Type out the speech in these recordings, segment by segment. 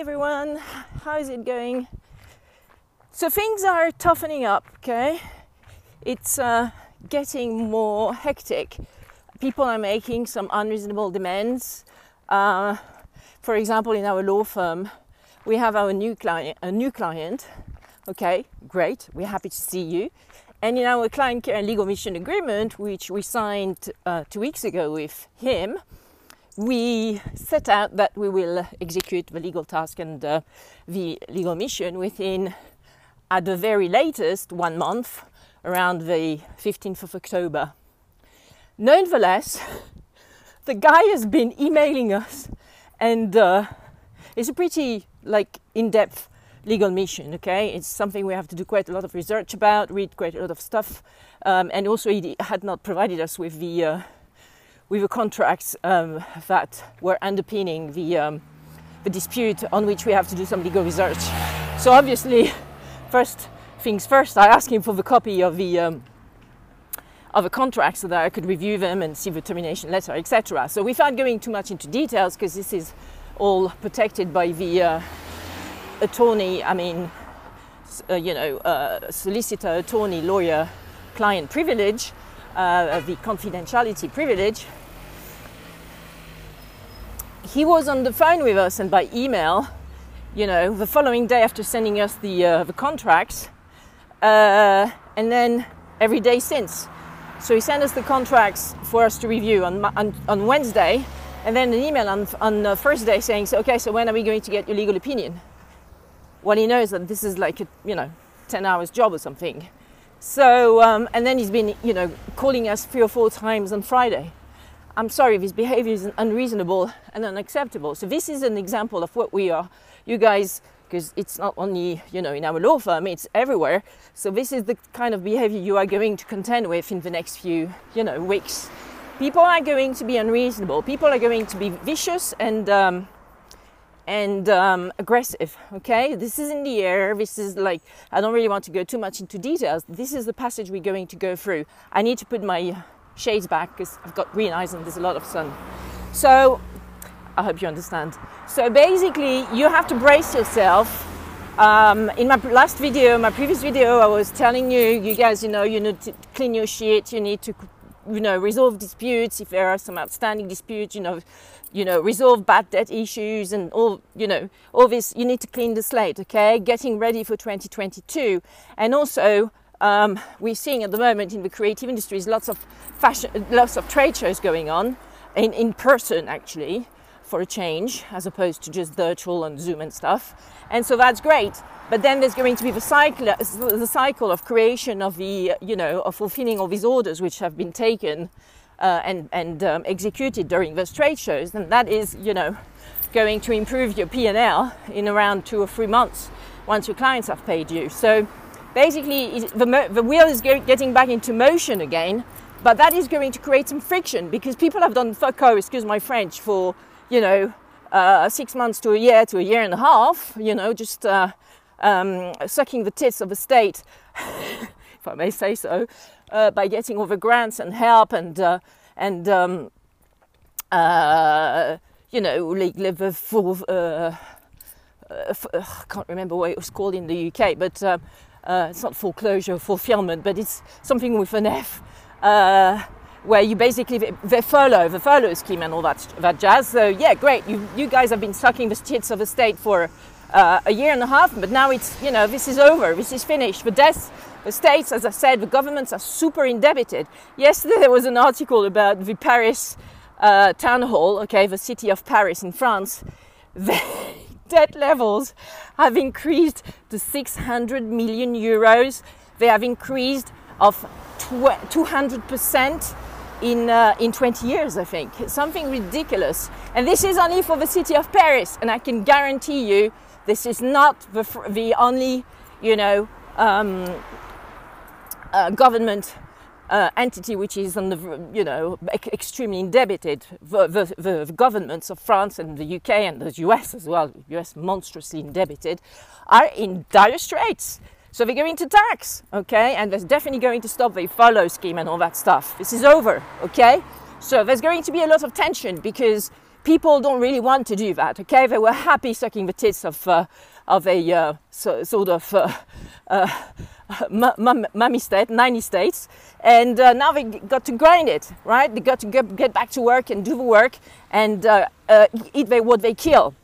everyone, how is it going? So things are toughening up, okay? It's uh, getting more hectic. People are making some unreasonable demands. Uh, for example, in our law firm, we have our new client, a new client. Okay, great. We're happy to see you. And in our client care and legal mission agreement, which we signed uh, two weeks ago with him, we set out that we will execute the legal task and uh, the legal mission within, at the very latest, one month, around the 15th of October. Nonetheless, the guy has been emailing us, and uh, it's a pretty like in-depth legal mission. Okay, it's something we have to do quite a lot of research about, read quite a lot of stuff, um, and also he had not provided us with the uh, with the contracts um, that were underpinning the, um, the dispute on which we have to do some legal research. So obviously, first things first, I asked him for the copy of the um, of the contract so that I could review them and see the termination letter, etc. So without going too much into details, because this is all protected by the uh, attorney, I mean, uh, you know, uh, solicitor, attorney, lawyer, client privilege, uh, the confidentiality privilege, he was on the phone with us and by email, you know, the following day after sending us the, uh, the contracts, uh, and then every day since. So he sent us the contracts for us to review on, on, on Wednesday, and then an email on, on uh, Thursday saying, so, okay, so when are we going to get your legal opinion? Well, he knows that this is like a, you know, 10 hours job or something. So, um, and then he's been, you know, calling us three or four times on Friday. I'm sorry if his behavior is unreasonable and unacceptable. So this is an example of what we are, you guys, because it's not only, you know, in our law firm, it's everywhere. So this is the kind of behavior you are going to contend with in the next few, you know, weeks. People are going to be unreasonable. People are going to be vicious and um, and um, aggressive. Okay, this is in the air. This is like I don't really want to go too much into details. This is the passage we're going to go through. I need to put my shades back because I've got green eyes and there's a lot of sun. So I hope you understand. So basically, you have to brace yourself. Um, in my last video, my previous video, I was telling you, you guys, you know, you need to clean your shit. You need to, you know, resolve disputes if there are some outstanding disputes. You know, you know, resolve bad debt issues and all, you know, all this. You need to clean the slate, okay? Getting ready for 2022. And also, um, we're seeing at the moment in the creative industries lots of fashion, lots of trade shows going on in, in person, actually, for a change, as opposed to just virtual and Zoom and stuff. And so that's great. But then there's going to be the cycle, the cycle of creation of the, you know, of fulfilling all these orders which have been taken uh, and, and um, executed during those trade shows, and that is, you know, going to improve your P&L in around two or three months once your clients have paid you. So basically, the, the wheel is getting back into motion again, but that is going to create some friction because people have done fucko, excuse my French, for, you know, uh, six months to a year to a year and a half, you know, just uh, um, sucking the tits of the state, if I may say so, uh, by getting all the grants and help and uh, and um, uh, you know like the full uh, I can't remember what it was called in the UK, but uh, it's not foreclosure, fulfillment, but it's something with an F. where you basically the furlough, the furlough scheme, and all that that jazz. So yeah, great. You you guys have been sucking the tits of the state for a year and a half, but now it's you know this is over. This is finished. The death the states, as I said, the governments are super indebted. Yesterday there was an article about the Paris uh, town hall, okay, the city of Paris in France. The debt levels have increased to 600 million euros. They have increased of 200% in, uh, in 20 years, I think. something ridiculous. And this is only for the city of Paris. And I can guarantee you, this is not the, the only, you know, um, uh, government uh, entity which is on the you know extremely indebted the, the, the, governments of France and the UK and the US as well US monstrously indebted are in dire straits. So they're going to tax okay? And they're definitely going to stop the furlough scheme and all that stuff. This is over okay? So there's going to be a lot of tension because people don't really want to do that. Okay, they were happy sucking the tits of uh, of a uh, so, sort of uh, uh, mummy state, nanny states, and uh, now they got to grind it, right? They got to get, get back to work and do the work and uh, eat they, what they kill.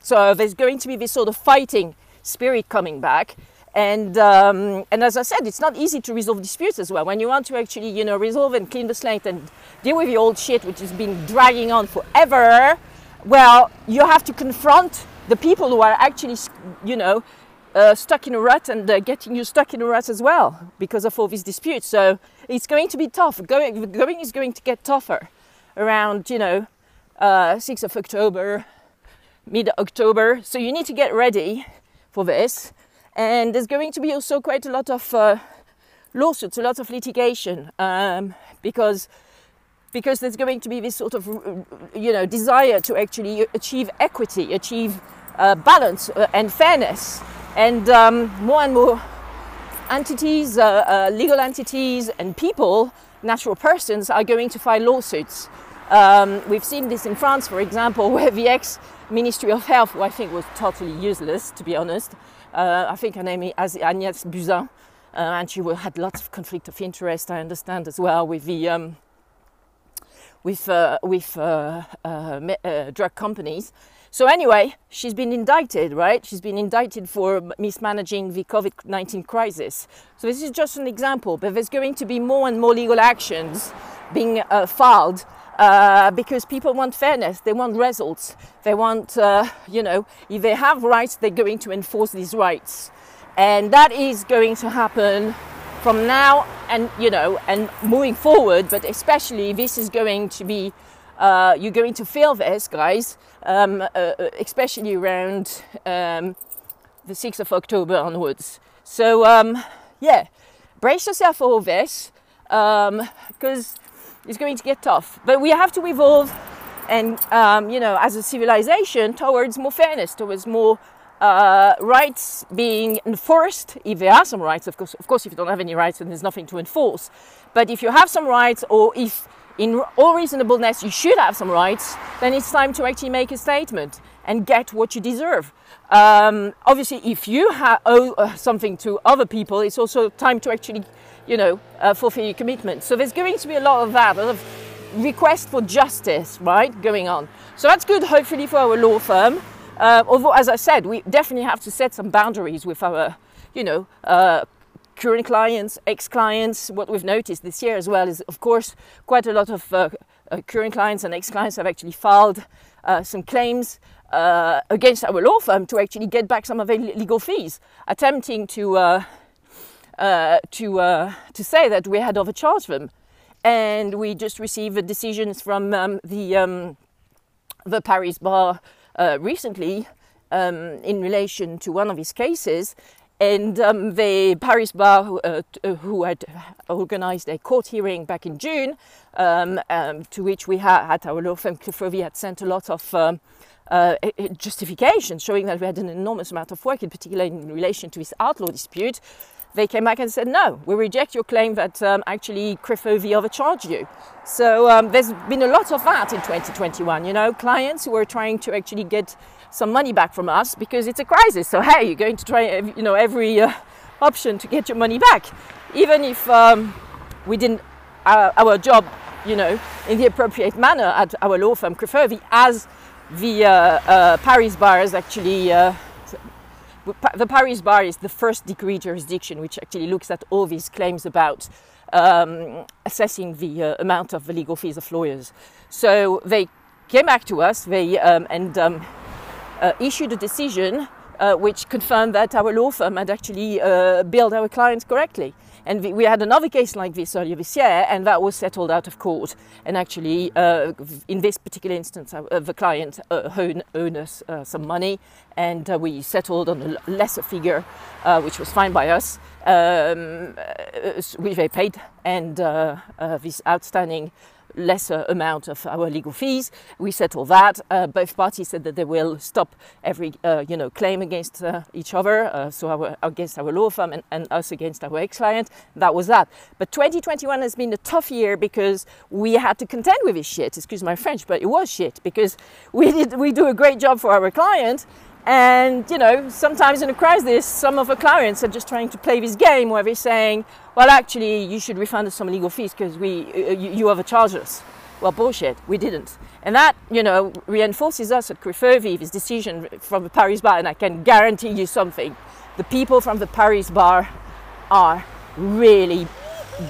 So there's going to be this sort of fighting spirit coming back. And, um, and as I said, it's not easy to resolve disputes as well. When you want to actually, you know, resolve and clean the slate and deal with the old shit which has been dragging on forever, well, you have to confront the people who are actually, you know, uh, stuck in a rut and uh, getting you stuck in a rut as well because of all these disputes. So it's going to be tough. Going, going is going to get tougher around, you know, uh, 6th of October, mid October. So you need to get ready for this. And there's going to be also quite a lot of uh, lawsuits, a lot of litigation, um, because because there's going to be this sort of you know desire to actually achieve equity, achieve uh, balance uh, and fairness, and um, more and more entities, uh, uh, legal entities, and people, natural persons, are going to file lawsuits. Um, we've seen this in France, for example, where the ex Ministry of Health, who I think was totally useless, to be honest, I think her name is Agnès Buzyn, and she had lots of conflict of interest, I understand, as well, with the um, with uh, with uh, uh, drug companies. So anyway, she's been indicted, right? She's been indicted for mismanaging the COVID-19 crisis. So this is just an example, but there's going to be more and more legal actions being filed uh, because people want fairness, they want results, they want, uh, you know, if they have rights, they're going to enforce these rights. And that is going to happen from now and, you know, and moving forward, but especially this is going to be, uh, you're going to feel this, guys, um, uh, uh, especially around um, the 6th of October onwards. So, um, yeah, brace yourself for all this because um, it's going to get tough. But we have to evolve and, um, you know, as a civilization towards more fairness, towards more uh, rights being enforced. If there are some rights, of course, of course, if you don't have any rights, then there's nothing to enforce. But if you have some rights, or if in all reasonableness you should have some rights, then it's time to actually make a statement and get what you deserve. Um, obviously, if you ha- owe uh, something to other people, it's also time to actually you know, uh, fulfill your commitment. So there's going to be a lot of that, a lot of request for justice, right, going on. So that's good, hopefully, for our law firm. Uh, although, as I said, we definitely have to set some boundaries with our, you know, uh, current clients, ex-clients. What we've noticed this year as well is, of course, quite a lot of uh, uh, current clients and ex-clients have actually filed uh, some claims uh, against our law firm to actually get back some of their legal fees, attempting to uh, to, to say that we had overcharged them. And we just received decisions from um, the, um, the Paris bar recently um, in relation to one of his cases. And um, the Paris bar, uh, uh, who had organized a court hearing back in June, um, um, to which we had, at our law firm, Crefovi had sent a lot of uh, justification showing that we had an enormous amount of work, in particular in relation to this outlaw dispute they came back and said, no, we reject your claim that um, actually Crefovi overcharged you. So um, there's been a lot of that in 2021, you know, clients who are trying to actually get some money back from us because it's a crisis. So, hey, you're going to try, you know, every uh, option to get your money back. Even if um, we didn't, uh, our job, you know, in the appropriate manner at our law firm, Crefovi, as the uh, uh Paris bar has actually uh, the Paris bar is the first degree jurisdiction which actually looks at all these claims about um, assessing the uh, amount of the legal fees of lawyers. So they came back to us they, um, and um, uh, issued a decision uh, which confirmed that our law firm had actually uh, billed our clients correctly. And we had another case like this earlier this year, and that was settled out of court. And actually, uh, in this particular instance, uh, the client uh, owed, us uh, some money, and uh, we settled on a lesser figure, uh, which was fine by us, um, which they paid. And this outstanding lesser amount of our legal fees. We settled that. Uh, both parties said that they will stop every uh, you know claim against uh, each other, uh, so our, against our law firm and, and us against our ex-client. That was that. But 2021 has been a tough year because we had to contend with this shit. Excuse my French, but it was shit because we did we do a great job for our client and you know, sometimes in a crisis, some of our clients are just trying to play this game where they're saying, "Well, actually, you should refund us some legal fees because we uh, you, you overcharged us." Well, bullshit. We didn't, and that you know reinforces us at Crefovi this decision from the Paris Bar. And I can guarantee you something: the people from the Paris Bar are really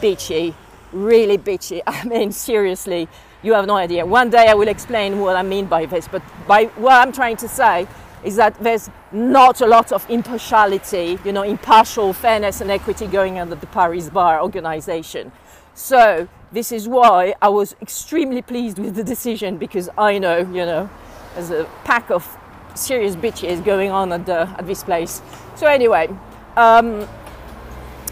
bitchy, really bitchy. I mean, seriously, you have no idea. One day I will explain what I mean by this, but by what I'm trying to say is that there's not a lot of impartiality, you know, impartial fairness and equity going on at the Paris Bar organization. So this is why I was extremely pleased with the decision because I know, you know, there's a pack of serious bitches going on at, the, at this place. So anyway, um,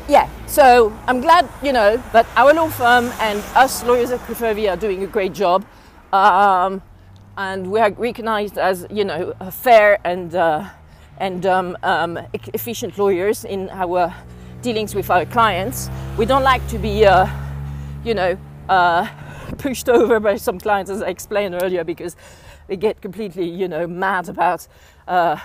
yeah, so I'm glad, you know, that our law firm and us lawyers at Crefovi are doing a great job. Um, and we are recognized as you know fair and uh, and um, um, efficient lawyers in our dealings with our clients. We don't like to be, uh, you know, uh, pushed over by some clients, as I explained earlier, because they get completely, you know, mad about. Uh,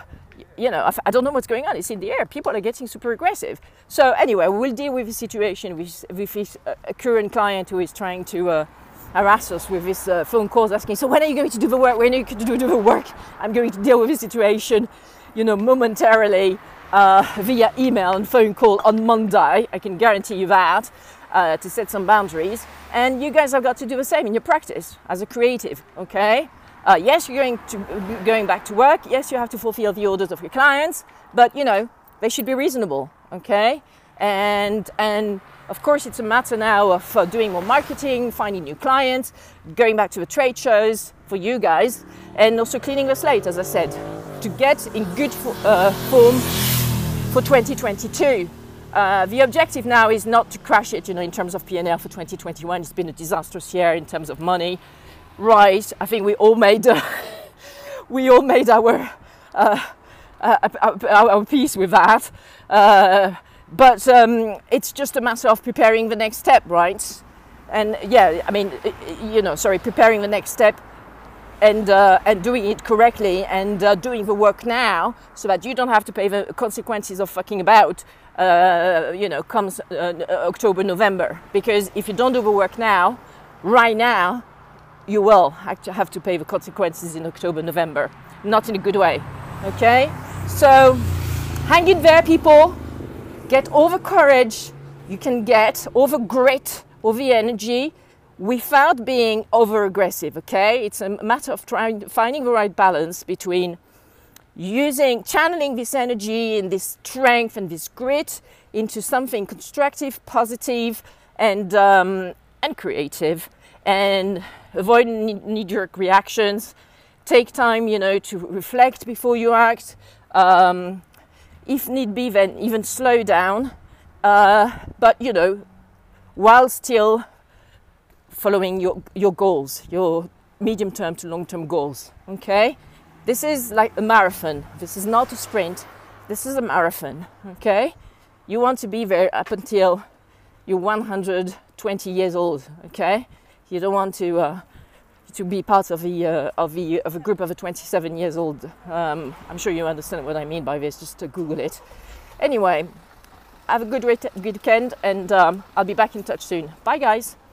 you know, I don't know what's going on. It's in the air. People are getting super aggressive. So anyway, we'll deal with the situation with, with this uh, current client who is trying to uh, harass us with his uh, phone calls asking, so when are you going to do the work? When are you going to do the work? I'm going to deal with the situation, you know, momentarily uh, via email and phone call on Monday. I can guarantee you that uh, to set some boundaries. And you guys have got to do the same in your practice as a creative, okay? Uh, yes, you're going to going back to work. Yes, you have to fulfill the orders of your clients, but you know they should be reasonable, okay? And and of course, it's a matter now of uh, doing more marketing, finding new clients, going back to the trade shows for you guys, and also cleaning the slate, as I said, to get in good uh, form for 2022. Uh, the objective now is not to crash it, you know, in terms of P&L for 2021. It's been a disastrous year in terms of money. Right, I think we all made uh, we all made our uh, uh, our peace with that. But um, it's just a matter of preparing the next step, right? And yeah, I mean, you know, sorry, preparing the next step and uh, and doing it correctly and uh, doing the work now, so that you don't have to pay the consequences of fucking about. Uh, you know, comes uh, October, November. Because if you don't do the work now, right now, you will have to pay the consequences in October, November. Not in a good way. Okay, so hang in there, people get the courage you can get, the grit, the energy without being over aggressive, okay? It's a matter of trying finding the right balance between using channeling this energy and this strength and this grit into something constructive, positive, and um, and creative, and avoid knee-jerk reactions. Take time, you know, to reflect before you act. Um, if need be, then even slow down. Uh, but you know, while still following your, your goals, your medium term to long term goals. Okay? This is like a marathon. This is not a sprint. This is a marathon. Okay? You want to be there up until you're 120 years old. Okay? You don't want to uh, to be part of the uh, of the of a group of a 27 years old. Um, I'm sure you understand what I mean by this. Just Google it. Anyway, have a good good weekend, and um, I'll be back in touch soon. Bye, guys.